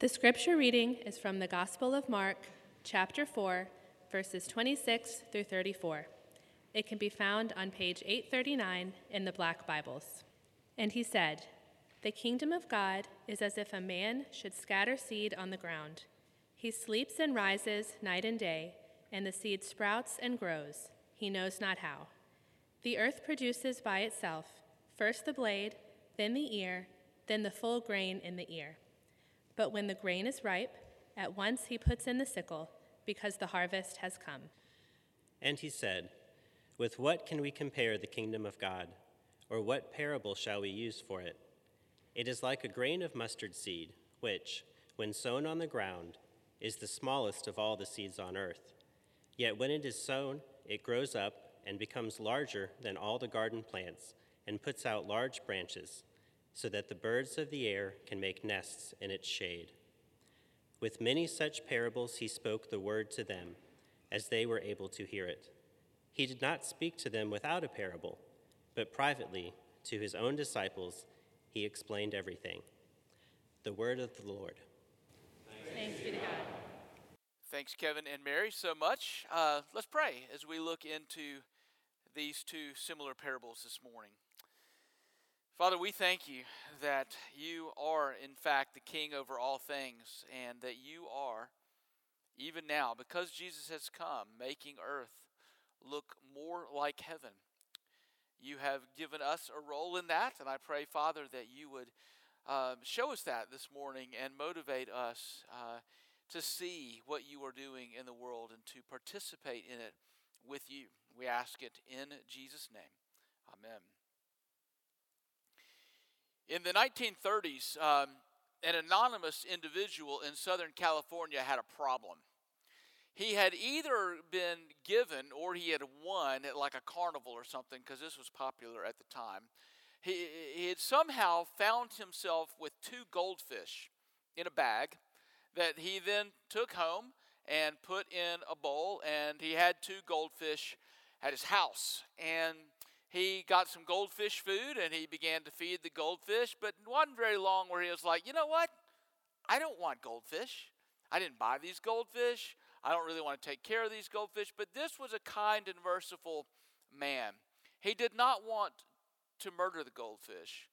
The scripture reading is from the Gospel of Mark, chapter 4, verses 26 through 34. It can be found on page 839 in the Black Bibles. And he said, The kingdom of God is as if a man should scatter seed on the ground. He sleeps and rises night and day, and the seed sprouts and grows. He knows not how. The earth produces by itself first the blade, then the ear, then the full grain in the ear. But when the grain is ripe, at once he puts in the sickle, because the harvest has come. And he said, With what can we compare the kingdom of God? Or what parable shall we use for it? It is like a grain of mustard seed, which, when sown on the ground, is the smallest of all the seeds on earth. Yet when it is sown, it grows up and becomes larger than all the garden plants and puts out large branches, so that the birds of the air can make nests in its shade. With many such parables, he spoke the word to them, as they were able to hear it. He did not speak to them without a parable, but privately to his own disciples he explained everything. The word of the Lord. Thanks be to God. Thanks, Kevin and Mary, so much. Uh, let's pray as we look into these two similar parables this morning. Father, we thank you that you are, in fact, the King over all things, and that you are, even now, because Jesus has come, making earth look more like heaven. You have given us a role in that, and I pray, Father, that you would um, show us that this morning and motivate us uh, to see what you are doing in the world and to participate in it with you. We ask it in Jesus' name. Amen. In the 1930s, um, an anonymous individual in Southern California had a problem. He had either been given or he had won at like a carnival or something, because this was popular at the time. He, he had somehow found himself with two goldfish in a bag that he then took home and put in a bowl, and he had two goldfish at his house. And he got some goldfish food and he began to feed the goldfish, but it wasn't very long where he was like, you know what? I don't want goldfish. I didn't buy these goldfish. I don't really want to take care of these goldfish. But this was a kind and merciful man. He did not want to murder the goldfish.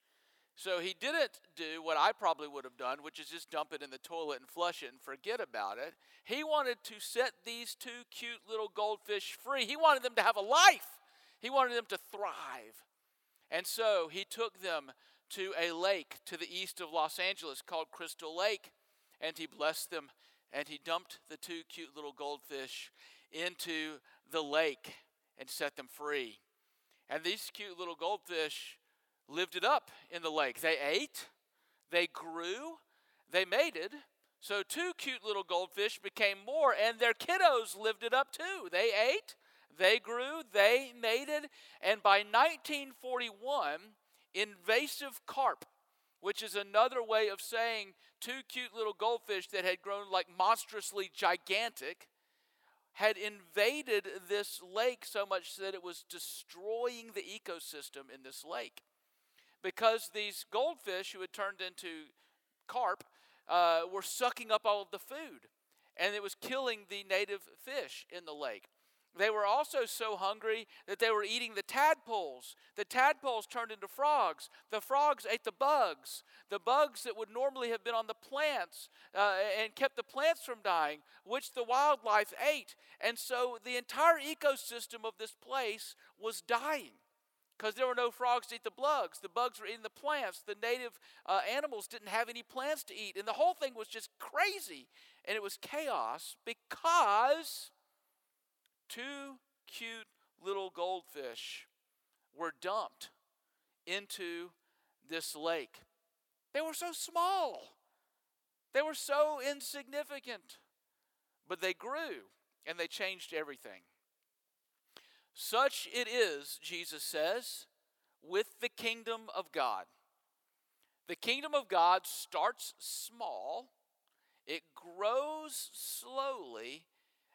So he didn't do what I probably would have done, which is just dump it in the toilet and flush it and forget about it. He wanted to set these two cute little goldfish free. He wanted them to have a life. He wanted them to thrive. And so he took them to a lake to the east of Los Angeles called Crystal Lake, and he blessed them, and he dumped the two cute little goldfish into the lake and set them free. And these cute little goldfish lived it up in the lake. They ate, they grew, they mated. So, two cute little goldfish became more, and their kiddos lived it up too. They ate, they grew, they mated, and by 1941, invasive carp, which is another way of saying two cute little goldfish that had grown like monstrously gigantic, had invaded this lake so much that it was destroying the ecosystem in this lake. Because these goldfish who had turned into carp uh, were sucking up all of the food, and it was killing the native fish in the lake. They were also so hungry that they were eating the tadpoles. The tadpoles turned into frogs. The frogs ate the bugs. The bugs that would normally have been on the plants uh, and kept the plants from dying, which the wildlife ate. And so the entire ecosystem of this place was dying because there were no frogs to eat the bugs. The bugs were eating the plants. The native uh, animals didn't have any plants to eat. And the whole thing was just crazy. And it was chaos because two cute little goldfish were dumped into this lake. They were so small, they were so insignificant, but they grew and they changed everything. Such it is, Jesus says, with the kingdom of God. The kingdom of God starts small, it grows slowly,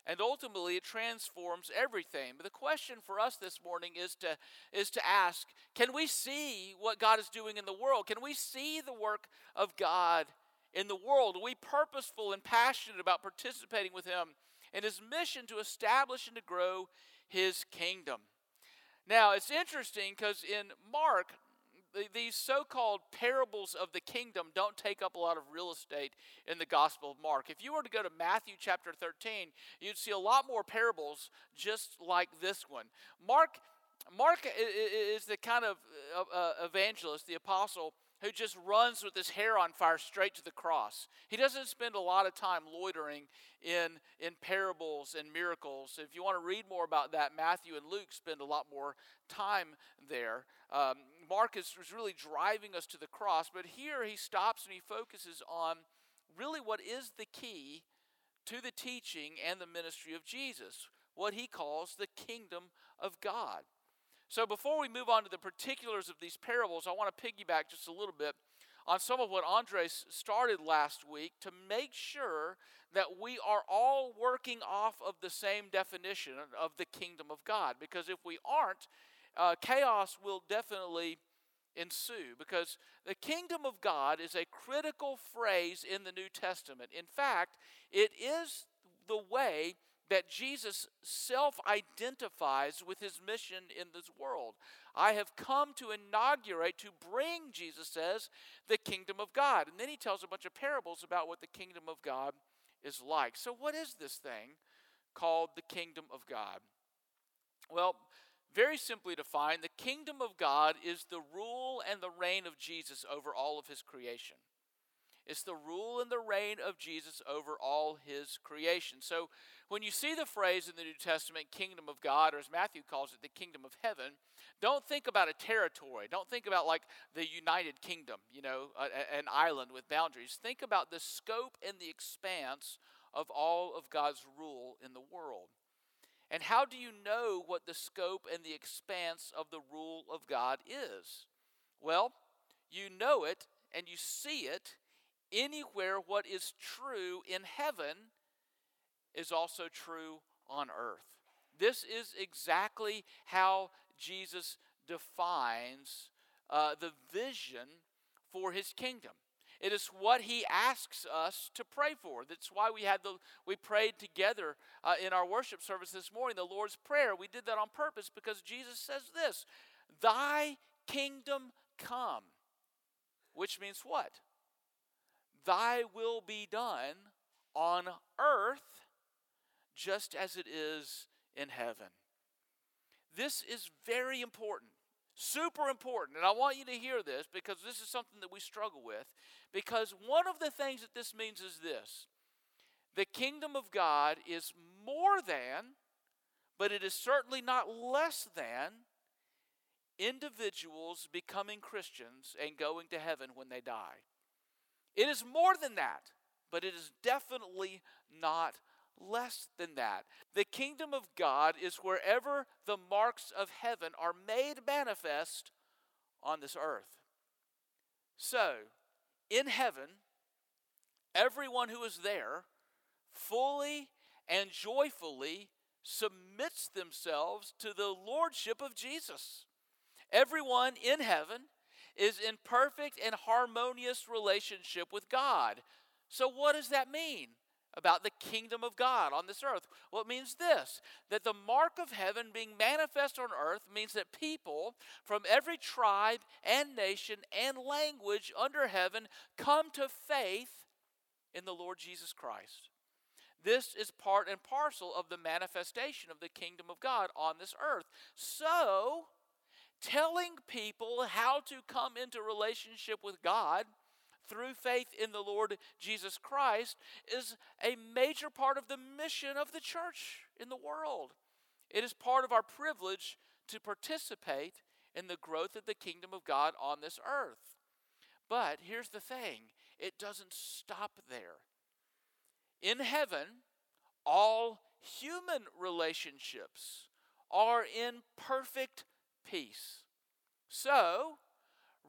and ultimately it transforms everything but the question for us this morning is to is to ask can we see what god is doing in the world can we see the work of god in the world? Are we purposeful and passionate about participating with Him in His mission to establish and to grow His kingdom? Now, it's interesting because in Mark, these so called parables of the kingdom don't take up a lot of real estate in the Gospel of Mark. If you were to go to Matthew chapter 13, you'd see a lot more parables just like this one. Mark, Mark is the kind of uh, uh, evangelist, the apostle, who just runs with his hair on fire straight to the cross. He doesn't spend a lot of time loitering in, in parables and miracles. If you want to read more about that, Matthew and Luke spend a lot more time there. Um, Mark is, is really driving us to the cross, but here he stops and he focuses on really what is the key to the teaching and the ministry of Jesus, what he calls the kingdom of God. So before we move on to the particulars of these parables, I want to piggyback just a little bit on some of what Andres started last week to make sure that we are all working off of the same definition of the kingdom of God. Because if we aren't, uh, chaos will definitely ensue. Because the kingdom of God is a critical phrase in the New Testament. In fact, it is the way that Jesus self identifies with his mission in this world. I have come to inaugurate, to bring, Jesus says, the kingdom of God. And then he tells a bunch of parables about what the kingdom of God is like. So, what is this thing called the kingdom of God? Well, very simply defined, the kingdom of God is the rule and the reign of Jesus over all of his creation. It's the rule and the reign of Jesus over all his creation. So when you see the phrase in the New Testament, kingdom of God, or as Matthew calls it, the kingdom of heaven, don't think about a territory. Don't think about like the United Kingdom, you know, a, an island with boundaries. Think about the scope and the expanse of all of God's rule in the world. And how do you know what the scope and the expanse of the rule of God is? Well, you know it and you see it anywhere what is true in heaven is also true on earth. This is exactly how Jesus defines uh, the vision for his kingdom. It is what he asks us to pray for. That's why we had the we prayed together uh, in our worship service this morning, the Lord's Prayer. We did that on purpose because Jesus says this: "Thy kingdom come," which means what? Thy will be done on earth just as it is in heaven. This is very important, super important. And I want you to hear this because this is something that we struggle with. Because one of the things that this means is this the kingdom of God is more than, but it is certainly not less than, individuals becoming Christians and going to heaven when they die. It is more than that, but it is definitely not less than that. The kingdom of God is wherever the marks of heaven are made manifest on this earth. So, in heaven, everyone who is there fully and joyfully submits themselves to the lordship of Jesus. Everyone in heaven is in perfect and harmonious relationship with God. So, what does that mean? About the kingdom of God on this earth. Well, it means this that the mark of heaven being manifest on earth means that people from every tribe and nation and language under heaven come to faith in the Lord Jesus Christ. This is part and parcel of the manifestation of the kingdom of God on this earth. So, telling people how to come into relationship with God through faith in the Lord Jesus Christ is a major part of the mission of the church in the world. It is part of our privilege to participate in the growth of the kingdom of God on this earth. But here's the thing it doesn't stop there. In heaven, all human relationships are in perfect peace. So,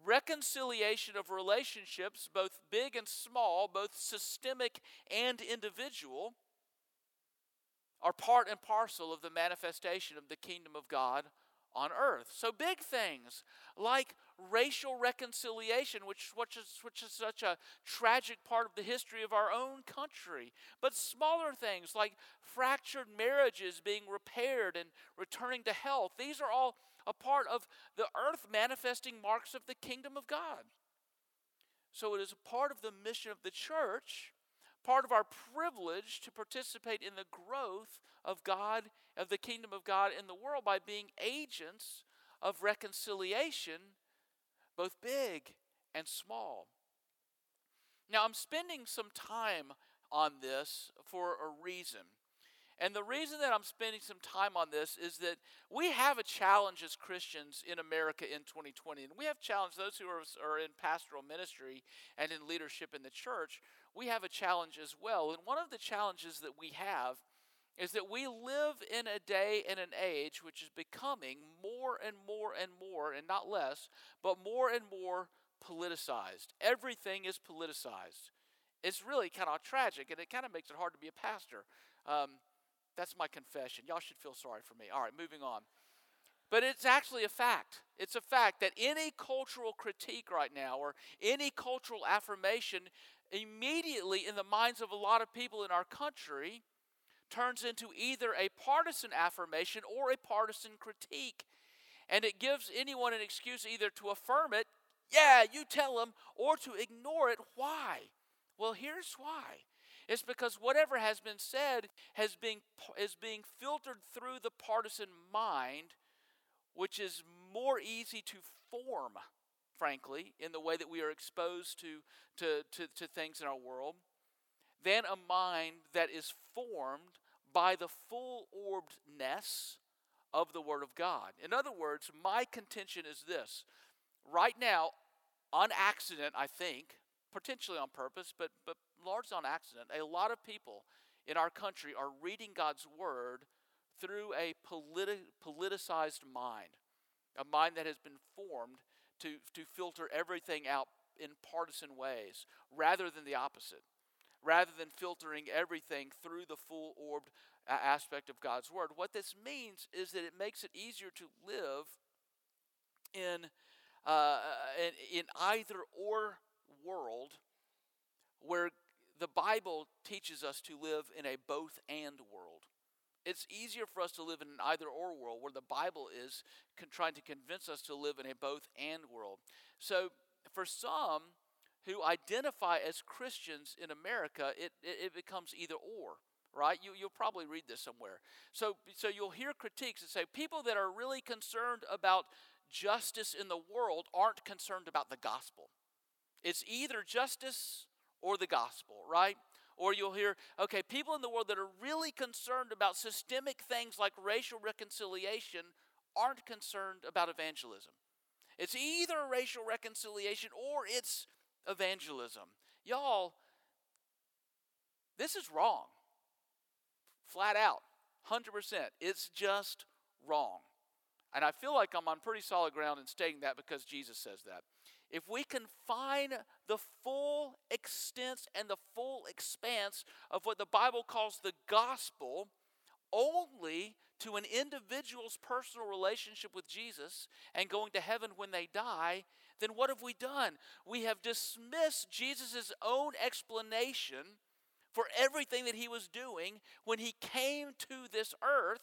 reconciliation of relationships, both big and small, both systemic and individual, are part and parcel of the manifestation of the kingdom of God on earth. So big things like racial reconciliation, which, which, is, which is such a tragic part of the history of our own country. But smaller things like fractured marriages being repaired and returning to health. These are all a part of the earth manifesting marks of the kingdom of God. So it is a part of the mission of the church part of our privilege to participate in the growth of God, of the kingdom of God in the world by being agents of reconciliation, both big and small. Now, I'm spending some time on this for a reason. And the reason that I'm spending some time on this is that we have a challenge as Christians in America in 2020. And we have challenged those who are, are in pastoral ministry and in leadership in the church we have a challenge as well. And one of the challenges that we have is that we live in a day and an age which is becoming more and more and more, and not less, but more and more politicized. Everything is politicized. It's really kind of tragic, and it kind of makes it hard to be a pastor. Um, that's my confession. Y'all should feel sorry for me. All right, moving on. But it's actually a fact. It's a fact that any cultural critique right now or any cultural affirmation immediately in the minds of a lot of people in our country turns into either a partisan affirmation or a partisan critique. And it gives anyone an excuse either to affirm it, yeah, you tell them, or to ignore it. Why? Well, here's why. It's because whatever has been said has been is being filtered through the partisan mind, which is more easy to form frankly, in the way that we are exposed to, to, to, to things in our world, than a mind that is formed by the full orbedness of the Word of God. In other words, my contention is this right now, on accident, I think, potentially on purpose, but, but largely on accident, a lot of people in our country are reading God's Word through a politi- politicized mind, a mind that has been formed to, to filter everything out in partisan ways rather than the opposite. Rather than filtering everything through the full orbed aspect of God's Word. What this means is that it makes it easier to live in, uh, in, in either or world where the Bible teaches us to live in a both and world. It's easier for us to live in an either or world where the Bible is con- trying to convince us to live in a both and world. So, for some who identify as Christians in America, it, it, it becomes either or right? You, you'll probably read this somewhere. So, so you'll hear critiques that say people that are really concerned about justice in the world aren't concerned about the gospel. It's either justice or the gospel, right? Or you'll hear, okay, people in the world that are really concerned about systemic things like racial reconciliation aren't concerned about evangelism. It's either racial reconciliation or it's evangelism. Y'all, this is wrong. Flat out. 100%. It's just wrong. And I feel like I'm on pretty solid ground in stating that because Jesus says that if we confine the full extent and the full expanse of what the Bible calls the gospel only to an individual's personal relationship with Jesus and going to heaven when they die, then what have we done? We have dismissed Jesus' own explanation for everything that he was doing when he came to this earth,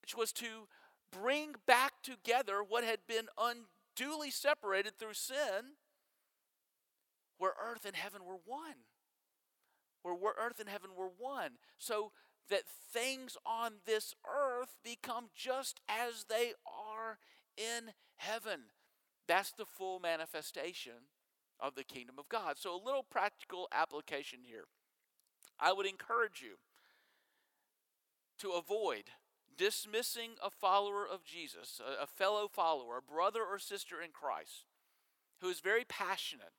which was to bring back together what had been undone duly separated through sin, where earth and heaven were one. Where earth and heaven were one. So that things on this earth become just as they are in heaven. That's the full manifestation of the kingdom of God. So, a little practical application here. I would encourage you to avoid dismissing a follower of Jesus, a, a fellow follower, a brother or sister in Christ, who is very passionate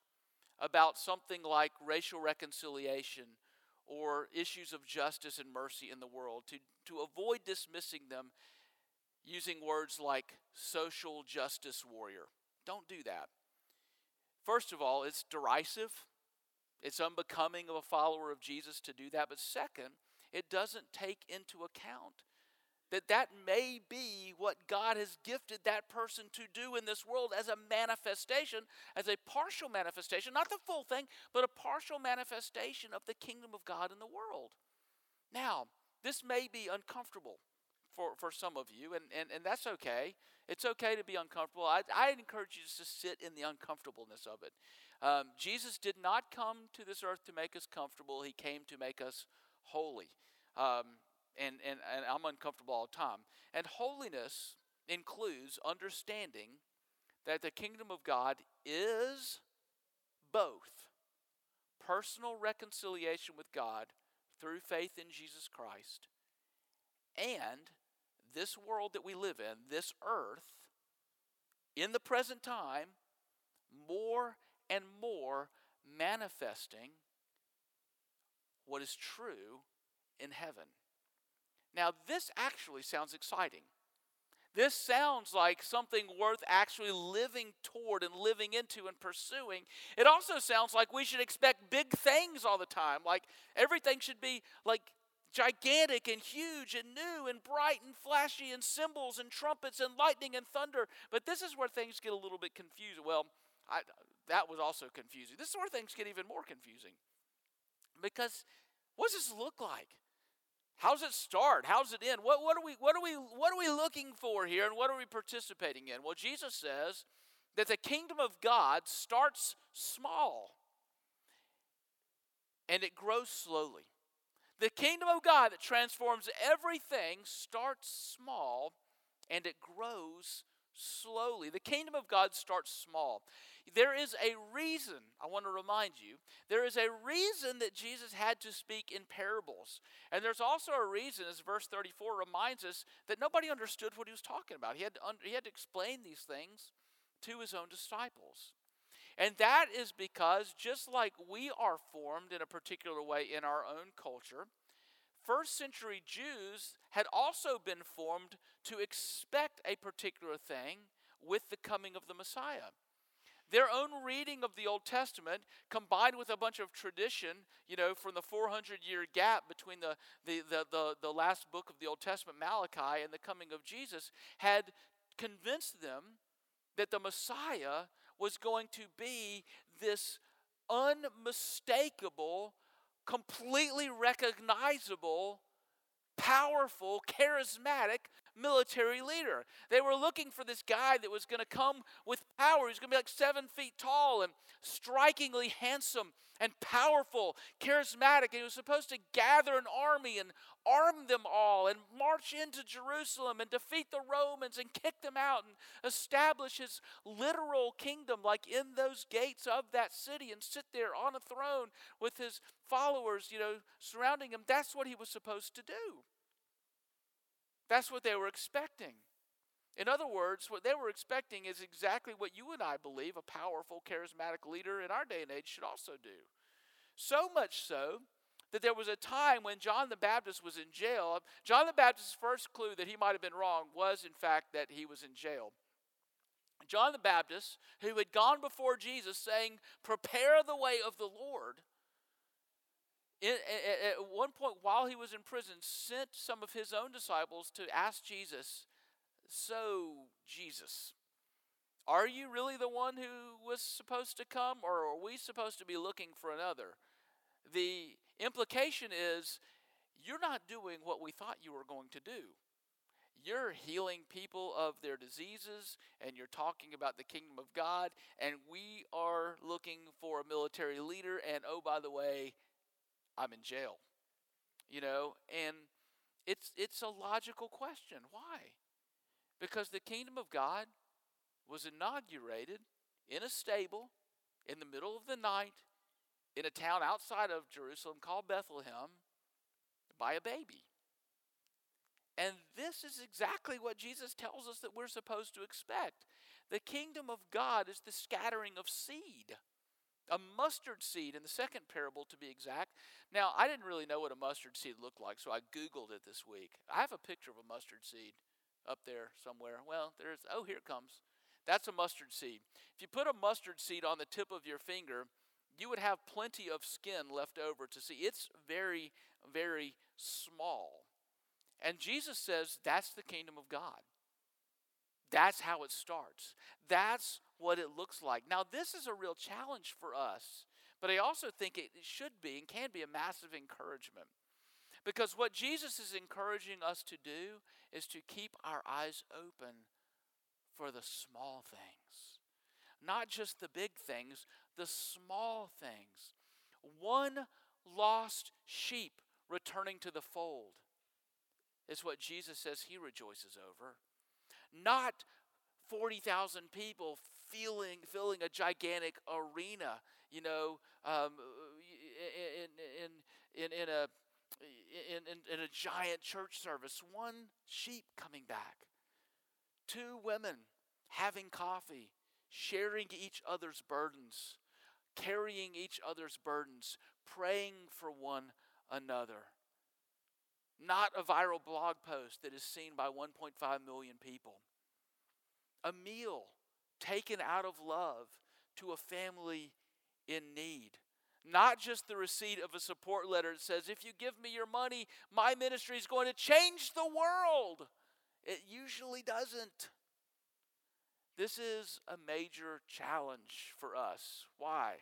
about something like racial reconciliation or issues of justice and mercy in the world, to, to avoid dismissing them using words like social justice warrior. Don't do that. First of all, it's derisive, it's unbecoming of a follower of Jesus to do that. But second, it doesn't take into account that that may be what God has gifted that person to do in this world as a manifestation, as a partial manifestation, not the full thing, but a partial manifestation of the kingdom of God in the world. Now, this may be uncomfortable for, for some of you, and, and, and that's okay. It's okay to be uncomfortable. I, I encourage you to sit in the uncomfortableness of it. Um, Jesus did not come to this earth to make us comfortable, He came to make us holy. Um, and, and, and I'm uncomfortable all the time. And holiness includes understanding that the kingdom of God is both personal reconciliation with God through faith in Jesus Christ and this world that we live in, this earth, in the present time, more and more manifesting what is true in heaven. Now, this actually sounds exciting. This sounds like something worth actually living toward and living into and pursuing. It also sounds like we should expect big things all the time. Like everything should be like gigantic and huge and new and bright and flashy and cymbals and trumpets and lightning and thunder. But this is where things get a little bit confusing. Well, I, that was also confusing. This is where things get even more confusing. Because what does this look like? How's it start? How's it end? What, what, are we, what, are we, what are we looking for here and what are we participating in? Well, Jesus says that the kingdom of God starts small and it grows slowly. The kingdom of God that transforms everything starts small and it grows slowly. The kingdom of God starts small. There is a reason, I want to remind you, there is a reason that Jesus had to speak in parables. And there's also a reason, as verse 34 reminds us, that nobody understood what he was talking about. He had to, he had to explain these things to his own disciples. And that is because just like we are formed in a particular way in our own culture, first century Jews had also been formed to expect a particular thing with the coming of the Messiah. Their own reading of the Old Testament, combined with a bunch of tradition, you know, from the 400 year gap between the, the, the, the, the last book of the Old Testament, Malachi, and the coming of Jesus, had convinced them that the Messiah was going to be this unmistakable, completely recognizable, powerful, charismatic military leader. They were looking for this guy that was going to come with power. He's going to be like seven feet tall and strikingly handsome and powerful, charismatic. And he was supposed to gather an army and arm them all and march into Jerusalem and defeat the Romans and kick them out and establish his literal kingdom, like in those gates of that city, and sit there on a throne with his followers, you know, surrounding him. That's what he was supposed to do. That's what they were expecting. In other words, what they were expecting is exactly what you and I believe a powerful, charismatic leader in our day and age should also do. So much so that there was a time when John the Baptist was in jail. John the Baptist's first clue that he might have been wrong was, in fact, that he was in jail. John the Baptist, who had gone before Jesus saying, Prepare the way of the Lord, at, one point while he was in prison, sent some of his own disciples to ask Jesus, So, Jesus, are you really the one who was supposed to come, or are we supposed to be looking for another? The implication is you're not doing what we thought you were going to do. You're healing people of their diseases and you're talking about the kingdom of God, and we are looking for a military leader. And oh, by the way, I'm in jail. You know, and it's it's a logical question. Why? Because the kingdom of God was inaugurated in a stable in the middle of the night in a town outside of Jerusalem called Bethlehem by a baby. And this is exactly what Jesus tells us that we're supposed to expect. The kingdom of God is the scattering of seed a mustard seed in the second parable to be exact. Now, I didn't really know what a mustard seed looked like, so I Googled it this week. I have a picture of a mustard seed up there somewhere. Well, there's, oh, here it comes. That's a mustard seed. If you put a mustard seed on the tip of your finger, you would have plenty of skin left over to see. It's very, very small. And Jesus says that's the kingdom of God. That's how it starts. That's what it looks like. Now, this is a real challenge for us, but I also think it should be and can be a massive encouragement. Because what Jesus is encouraging us to do is to keep our eyes open for the small things. Not just the big things, the small things. One lost sheep returning to the fold is what Jesus says he rejoices over. Not 40,000 people feeling, filling a gigantic arena, you know, um, in, in, in, in, a, in, in, in a giant church service. One sheep coming back. Two women having coffee, sharing each other's burdens, carrying each other's burdens, praying for one another. Not a viral blog post that is seen by 1.5 million people. A meal taken out of love to a family in need. Not just the receipt of a support letter that says, if you give me your money, my ministry is going to change the world. It usually doesn't. This is a major challenge for us. Why?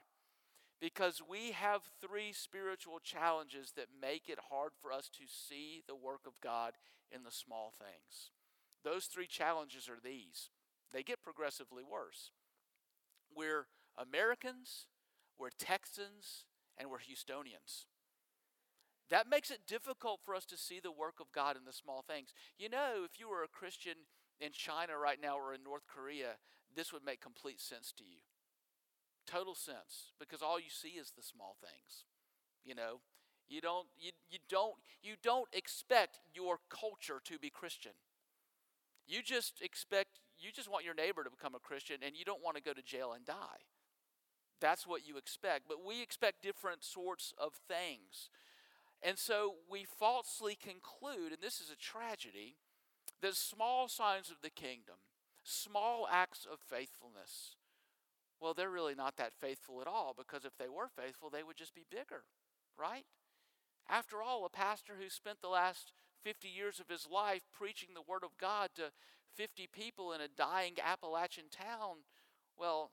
Because we have three spiritual challenges that make it hard for us to see the work of God in the small things. Those three challenges are these they get progressively worse. We're Americans, we're Texans, and we're Houstonians. That makes it difficult for us to see the work of God in the small things. You know, if you were a Christian in China right now or in North Korea, this would make complete sense to you. Total sense, because all you see is the small things. You know, you don't you, you don't you don't expect your culture to be Christian. You just expect you just want your neighbor to become a Christian and you don't want to go to jail and die. That's what you expect. But we expect different sorts of things. And so we falsely conclude, and this is a tragedy, that small signs of the kingdom, small acts of faithfulness, well, they're really not that faithful at all because if they were faithful, they would just be bigger, right? After all, a pastor who spent the last 50 years of his life preaching the Word of God to 50 people in a dying Appalachian town, well,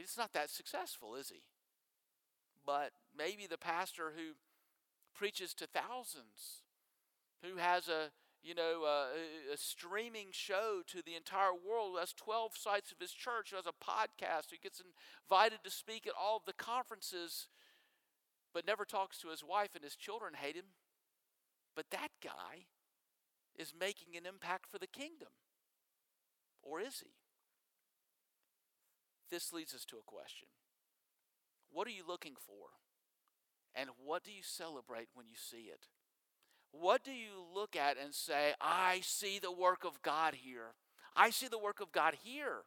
he's not that successful, is he? But maybe the pastor who preaches to thousands, who has a you know, a streaming show to the entire world, who has 12 sites of his church, who has a podcast, who gets invited to speak at all of the conferences, but never talks to his wife and his children hate him. But that guy is making an impact for the kingdom. Or is he? This leads us to a question What are you looking for? And what do you celebrate when you see it? What do you look at and say, I see the work of God here? I see the work of God here.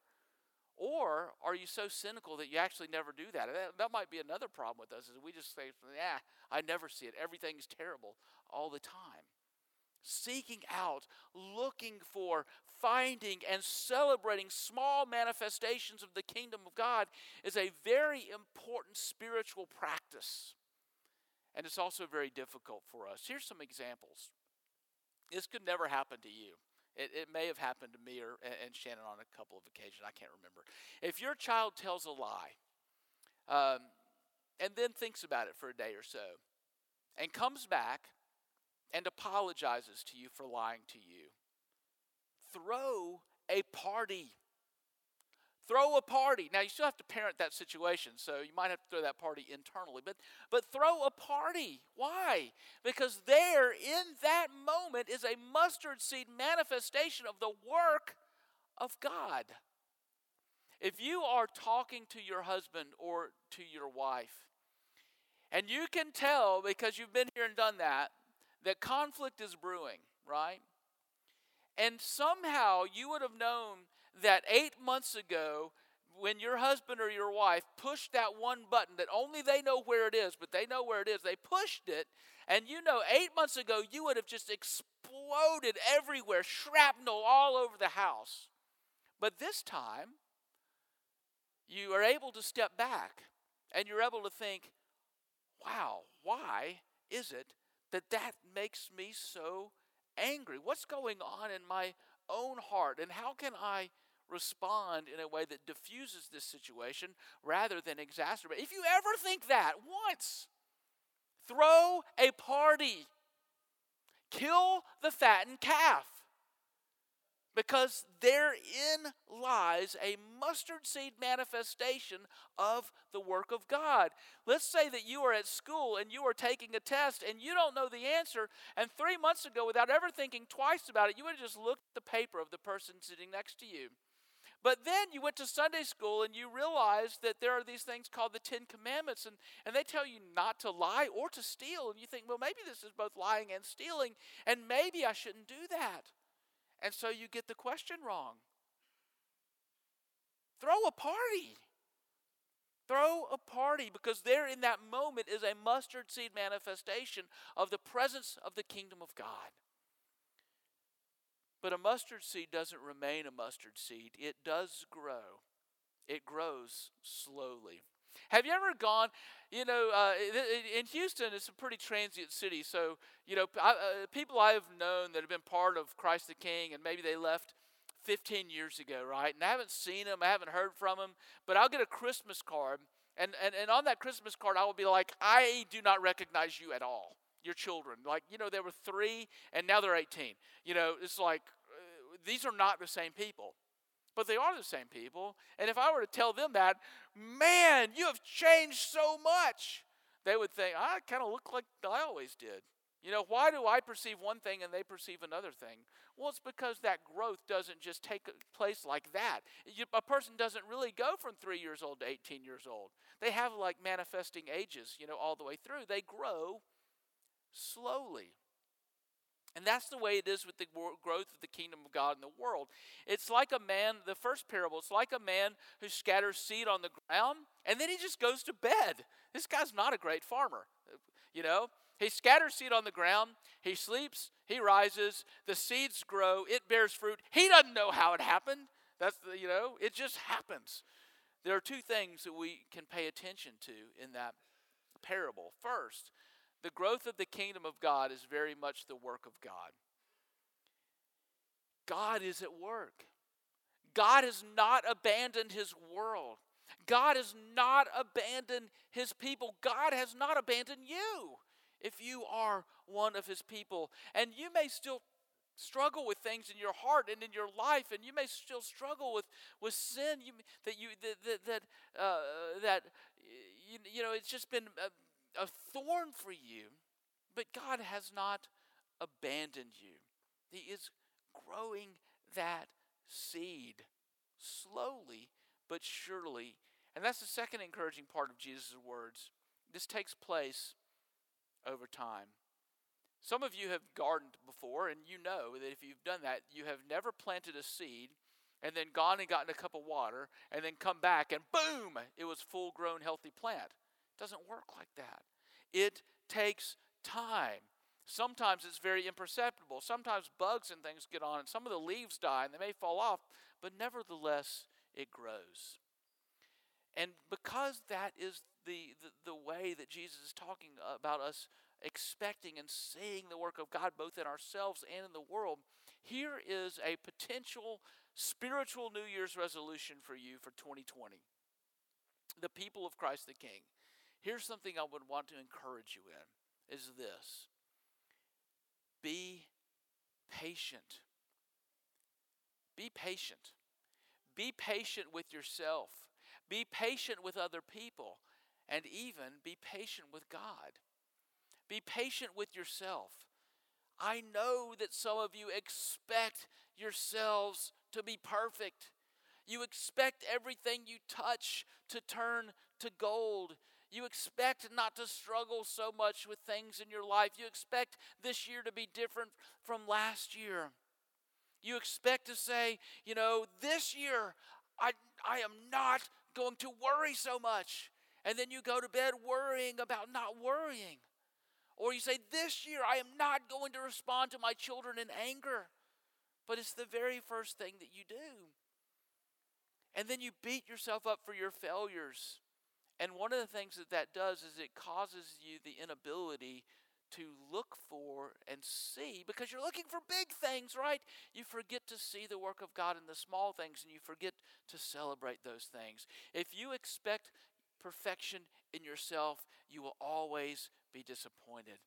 Or are you so cynical that you actually never do that? That might be another problem with us is we just say, yeah, I never see it. Everything's terrible all the time. Seeking out, looking for, finding, and celebrating small manifestations of the kingdom of God is a very important spiritual practice. And it's also very difficult for us. Here's some examples. This could never happen to you. It, it may have happened to me or, and Shannon on a couple of occasions. I can't remember. If your child tells a lie um, and then thinks about it for a day or so and comes back and apologizes to you for lying to you, throw a party Throw a party. Now you still have to parent that situation, so you might have to throw that party internally, but but throw a party. Why? Because there in that moment is a mustard seed manifestation of the work of God. If you are talking to your husband or to your wife, and you can tell because you've been here and done that, that conflict is brewing, right? And somehow you would have known that eight months ago, when your husband or your wife pushed that one button that only they know where it is, but they know where it is, they pushed it, and you know, eight months ago, you would have just exploded everywhere, shrapnel all over the house. But this time, you are able to step back and you're able to think, wow, why is it that that makes me so angry? What's going on in my own heart? And how can I respond in a way that diffuses this situation rather than exacerbate? If you ever think that once, throw a party, kill the fattened calf because therein lies a mustard seed manifestation of the work of God. Let's say that you are at school and you are taking a test and you don't know the answer, and three months ago, without ever thinking twice about it, you would have just looked at the paper of the person sitting next to you. But then you went to Sunday school and you realized that there are these things called the Ten Commandments, and, and they tell you not to lie or to steal. And you think, well, maybe this is both lying and stealing, and maybe I shouldn't do that. And so you get the question wrong. Throw a party. Throw a party because there in that moment is a mustard seed manifestation of the presence of the kingdom of God. But a mustard seed doesn't remain a mustard seed, it does grow. It grows slowly. Have you ever gone, you know, uh, in Houston, it's a pretty transient city. So, you know, I, uh, people I have known that have been part of Christ the King, and maybe they left 15 years ago, right? And I haven't seen them, I haven't heard from them, but I'll get a Christmas card. And, and, and on that Christmas card, I will be like, I do not recognize you at all, your children. Like, you know, they were three and now they're 18. You know, it's like, uh, these are not the same people but they are the same people. And if I were to tell them that, man, you have changed so much, they would think, I kind of look like I always did. You know, why do I perceive one thing and they perceive another thing? Well, it's because that growth doesn't just take place like that. You, a person doesn't really go from three years old to 18 years old. They have like manifesting ages, you know, all the way through. They grow slowly. And that's the way it is with the growth of the kingdom of God in the world. It's like a man, the first parable, it's like a man who scatters seed on the ground and then he just goes to bed. This guy's not a great farmer. You know, he scatters seed on the ground, he sleeps, he rises, the seeds grow, it bears fruit. He doesn't know how it happened. That's the, you know, it just happens. There are two things that we can pay attention to in that parable. First, the growth of the kingdom of God is very much the work of God. God is at work. God has not abandoned his world. God has not abandoned his people. God has not abandoned you if you are one of his people. And you may still struggle with things in your heart and in your life, and you may still struggle with, with sin you, that you that that uh, that you, you know it's just been uh, a thorn for you, but God has not abandoned you. He is growing that seed slowly but surely. And that's the second encouraging part of Jesus' words. This takes place over time. Some of you have gardened before, and you know that if you've done that, you have never planted a seed and then gone and gotten a cup of water and then come back and boom, it was full grown, healthy plant doesn't work like that. It takes time. Sometimes it's very imperceptible. Sometimes bugs and things get on, and some of the leaves die and they may fall off, but nevertheless, it grows. And because that is the, the, the, way that Jesus is talking about us expecting and seeing the work of God both in ourselves and in the world, here is a potential spiritual New Year's resolution for you for 2020. The people of Christ the King. Here's something I would want to encourage you in is this. Be patient. Be patient. Be patient with yourself. Be patient with other people. And even be patient with God. Be patient with yourself. I know that some of you expect yourselves to be perfect. You expect everything you touch to turn to gold. You expect not to struggle so much with things in your life. You expect this year to be different from last year. You expect to say, you know, this year I, I am not going to worry so much. And then you go to bed worrying about not worrying. Or you say, This year I am not going to respond to my children in anger. But it's the very first thing that you do. And then you beat yourself up for your failures. And one of the things that that does is it causes you the inability to look for and see because you're looking for big things, right? You forget to see the work of God in the small things and you forget to celebrate those things. If you expect perfection in yourself, you will always be disappointed.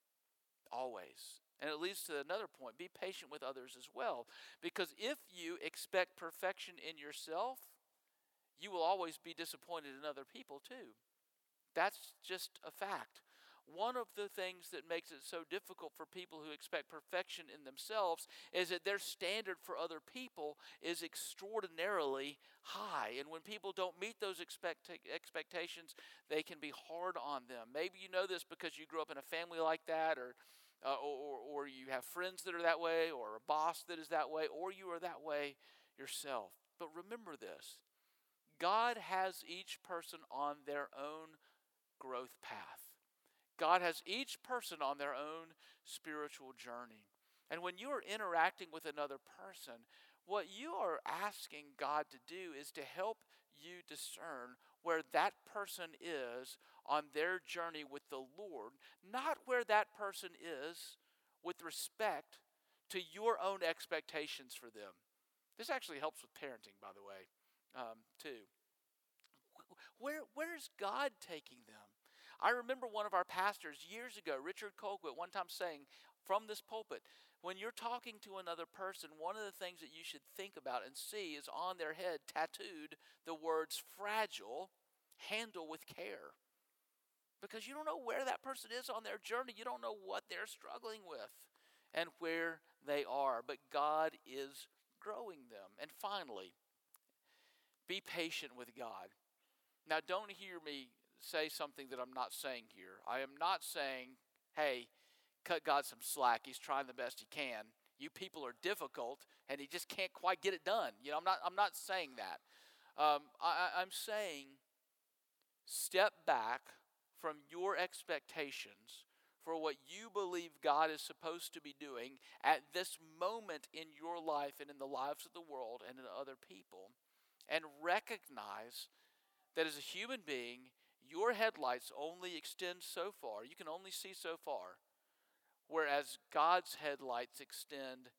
Always. And it leads to another point be patient with others as well. Because if you expect perfection in yourself, you will always be disappointed in other people too. That's just a fact. One of the things that makes it so difficult for people who expect perfection in themselves is that their standard for other people is extraordinarily high. And when people don't meet those expect- expectations, they can be hard on them. Maybe you know this because you grew up in a family like that, or, uh, or, or you have friends that are that way, or a boss that is that way, or you are that way yourself. But remember this God has each person on their own growth path. God has each person on their own spiritual journey. And when you are interacting with another person, what you are asking God to do is to help you discern where that person is on their journey with the Lord, not where that person is with respect to your own expectations for them. This actually helps with parenting, by the way, um, too. Where, where's God taking them? I remember one of our pastors years ago, Richard Colquitt, one time saying from this pulpit, when you're talking to another person, one of the things that you should think about and see is on their head tattooed the words fragile, handle with care. Because you don't know where that person is on their journey. You don't know what they're struggling with and where they are. But God is growing them. And finally, be patient with God. Now, don't hear me say something that I'm not saying here. I am not saying, hey, cut God some slack. He's trying the best he can. You people are difficult, and he just can't quite get it done. You know, I'm not. I'm not saying that. Um, I, I'm saying, step back from your expectations for what you believe God is supposed to be doing at this moment in your life and in the lives of the world and in other people, and recognize that as a human being, your headlights only extend so far. You can only see so far. Whereas God's headlights extend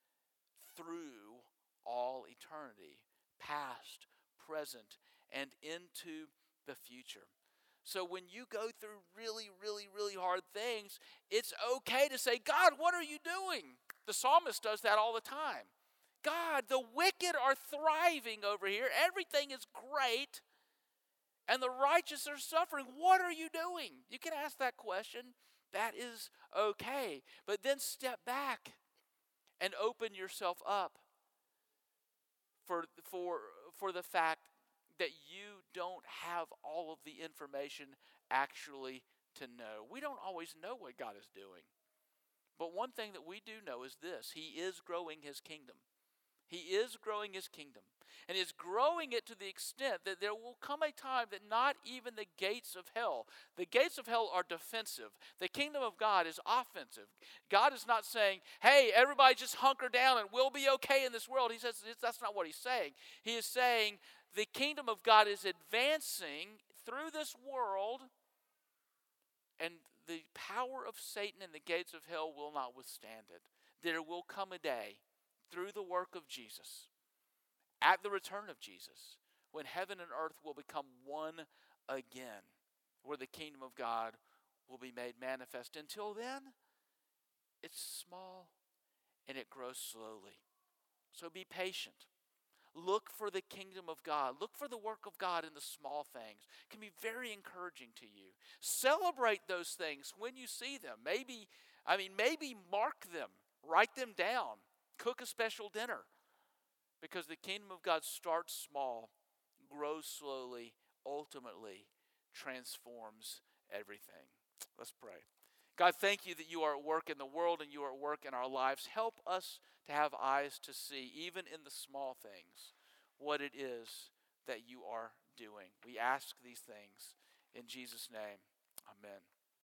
through all eternity, past, present, and into the future. So when you go through really, really, really hard things, it's okay to say, God, what are you doing? The psalmist does that all the time. God, the wicked are thriving over here. Everything is great and the righteous are suffering. What are you doing? You can ask that question. That is okay. But then step back and open yourself up for, for, for the fact that you don't have all of the information actually to know. We don't always know what God is doing. But one thing that we do know is this He is growing His kingdom. He is growing his kingdom. And is growing it to the extent that there will come a time that not even the gates of hell, the gates of hell are defensive. The kingdom of God is offensive. God is not saying, hey, everybody just hunker down and we'll be okay in this world. He says that's not what he's saying. He is saying the kingdom of God is advancing through this world and the power of Satan and the gates of hell will not withstand it. There will come a day through the work of Jesus, at the return of Jesus, when heaven and earth will become one again, where the kingdom of God will be made manifest. Until then, it's small and it grows slowly. So be patient. Look for the kingdom of God. Look for the work of God in the small things. It can be very encouraging to you. Celebrate those things when you see them. Maybe, I mean, maybe mark them, write them down. Cook a special dinner because the kingdom of God starts small, grows slowly, ultimately transforms everything. Let's pray. God, thank you that you are at work in the world and you are at work in our lives. Help us to have eyes to see, even in the small things, what it is that you are doing. We ask these things in Jesus' name. Amen.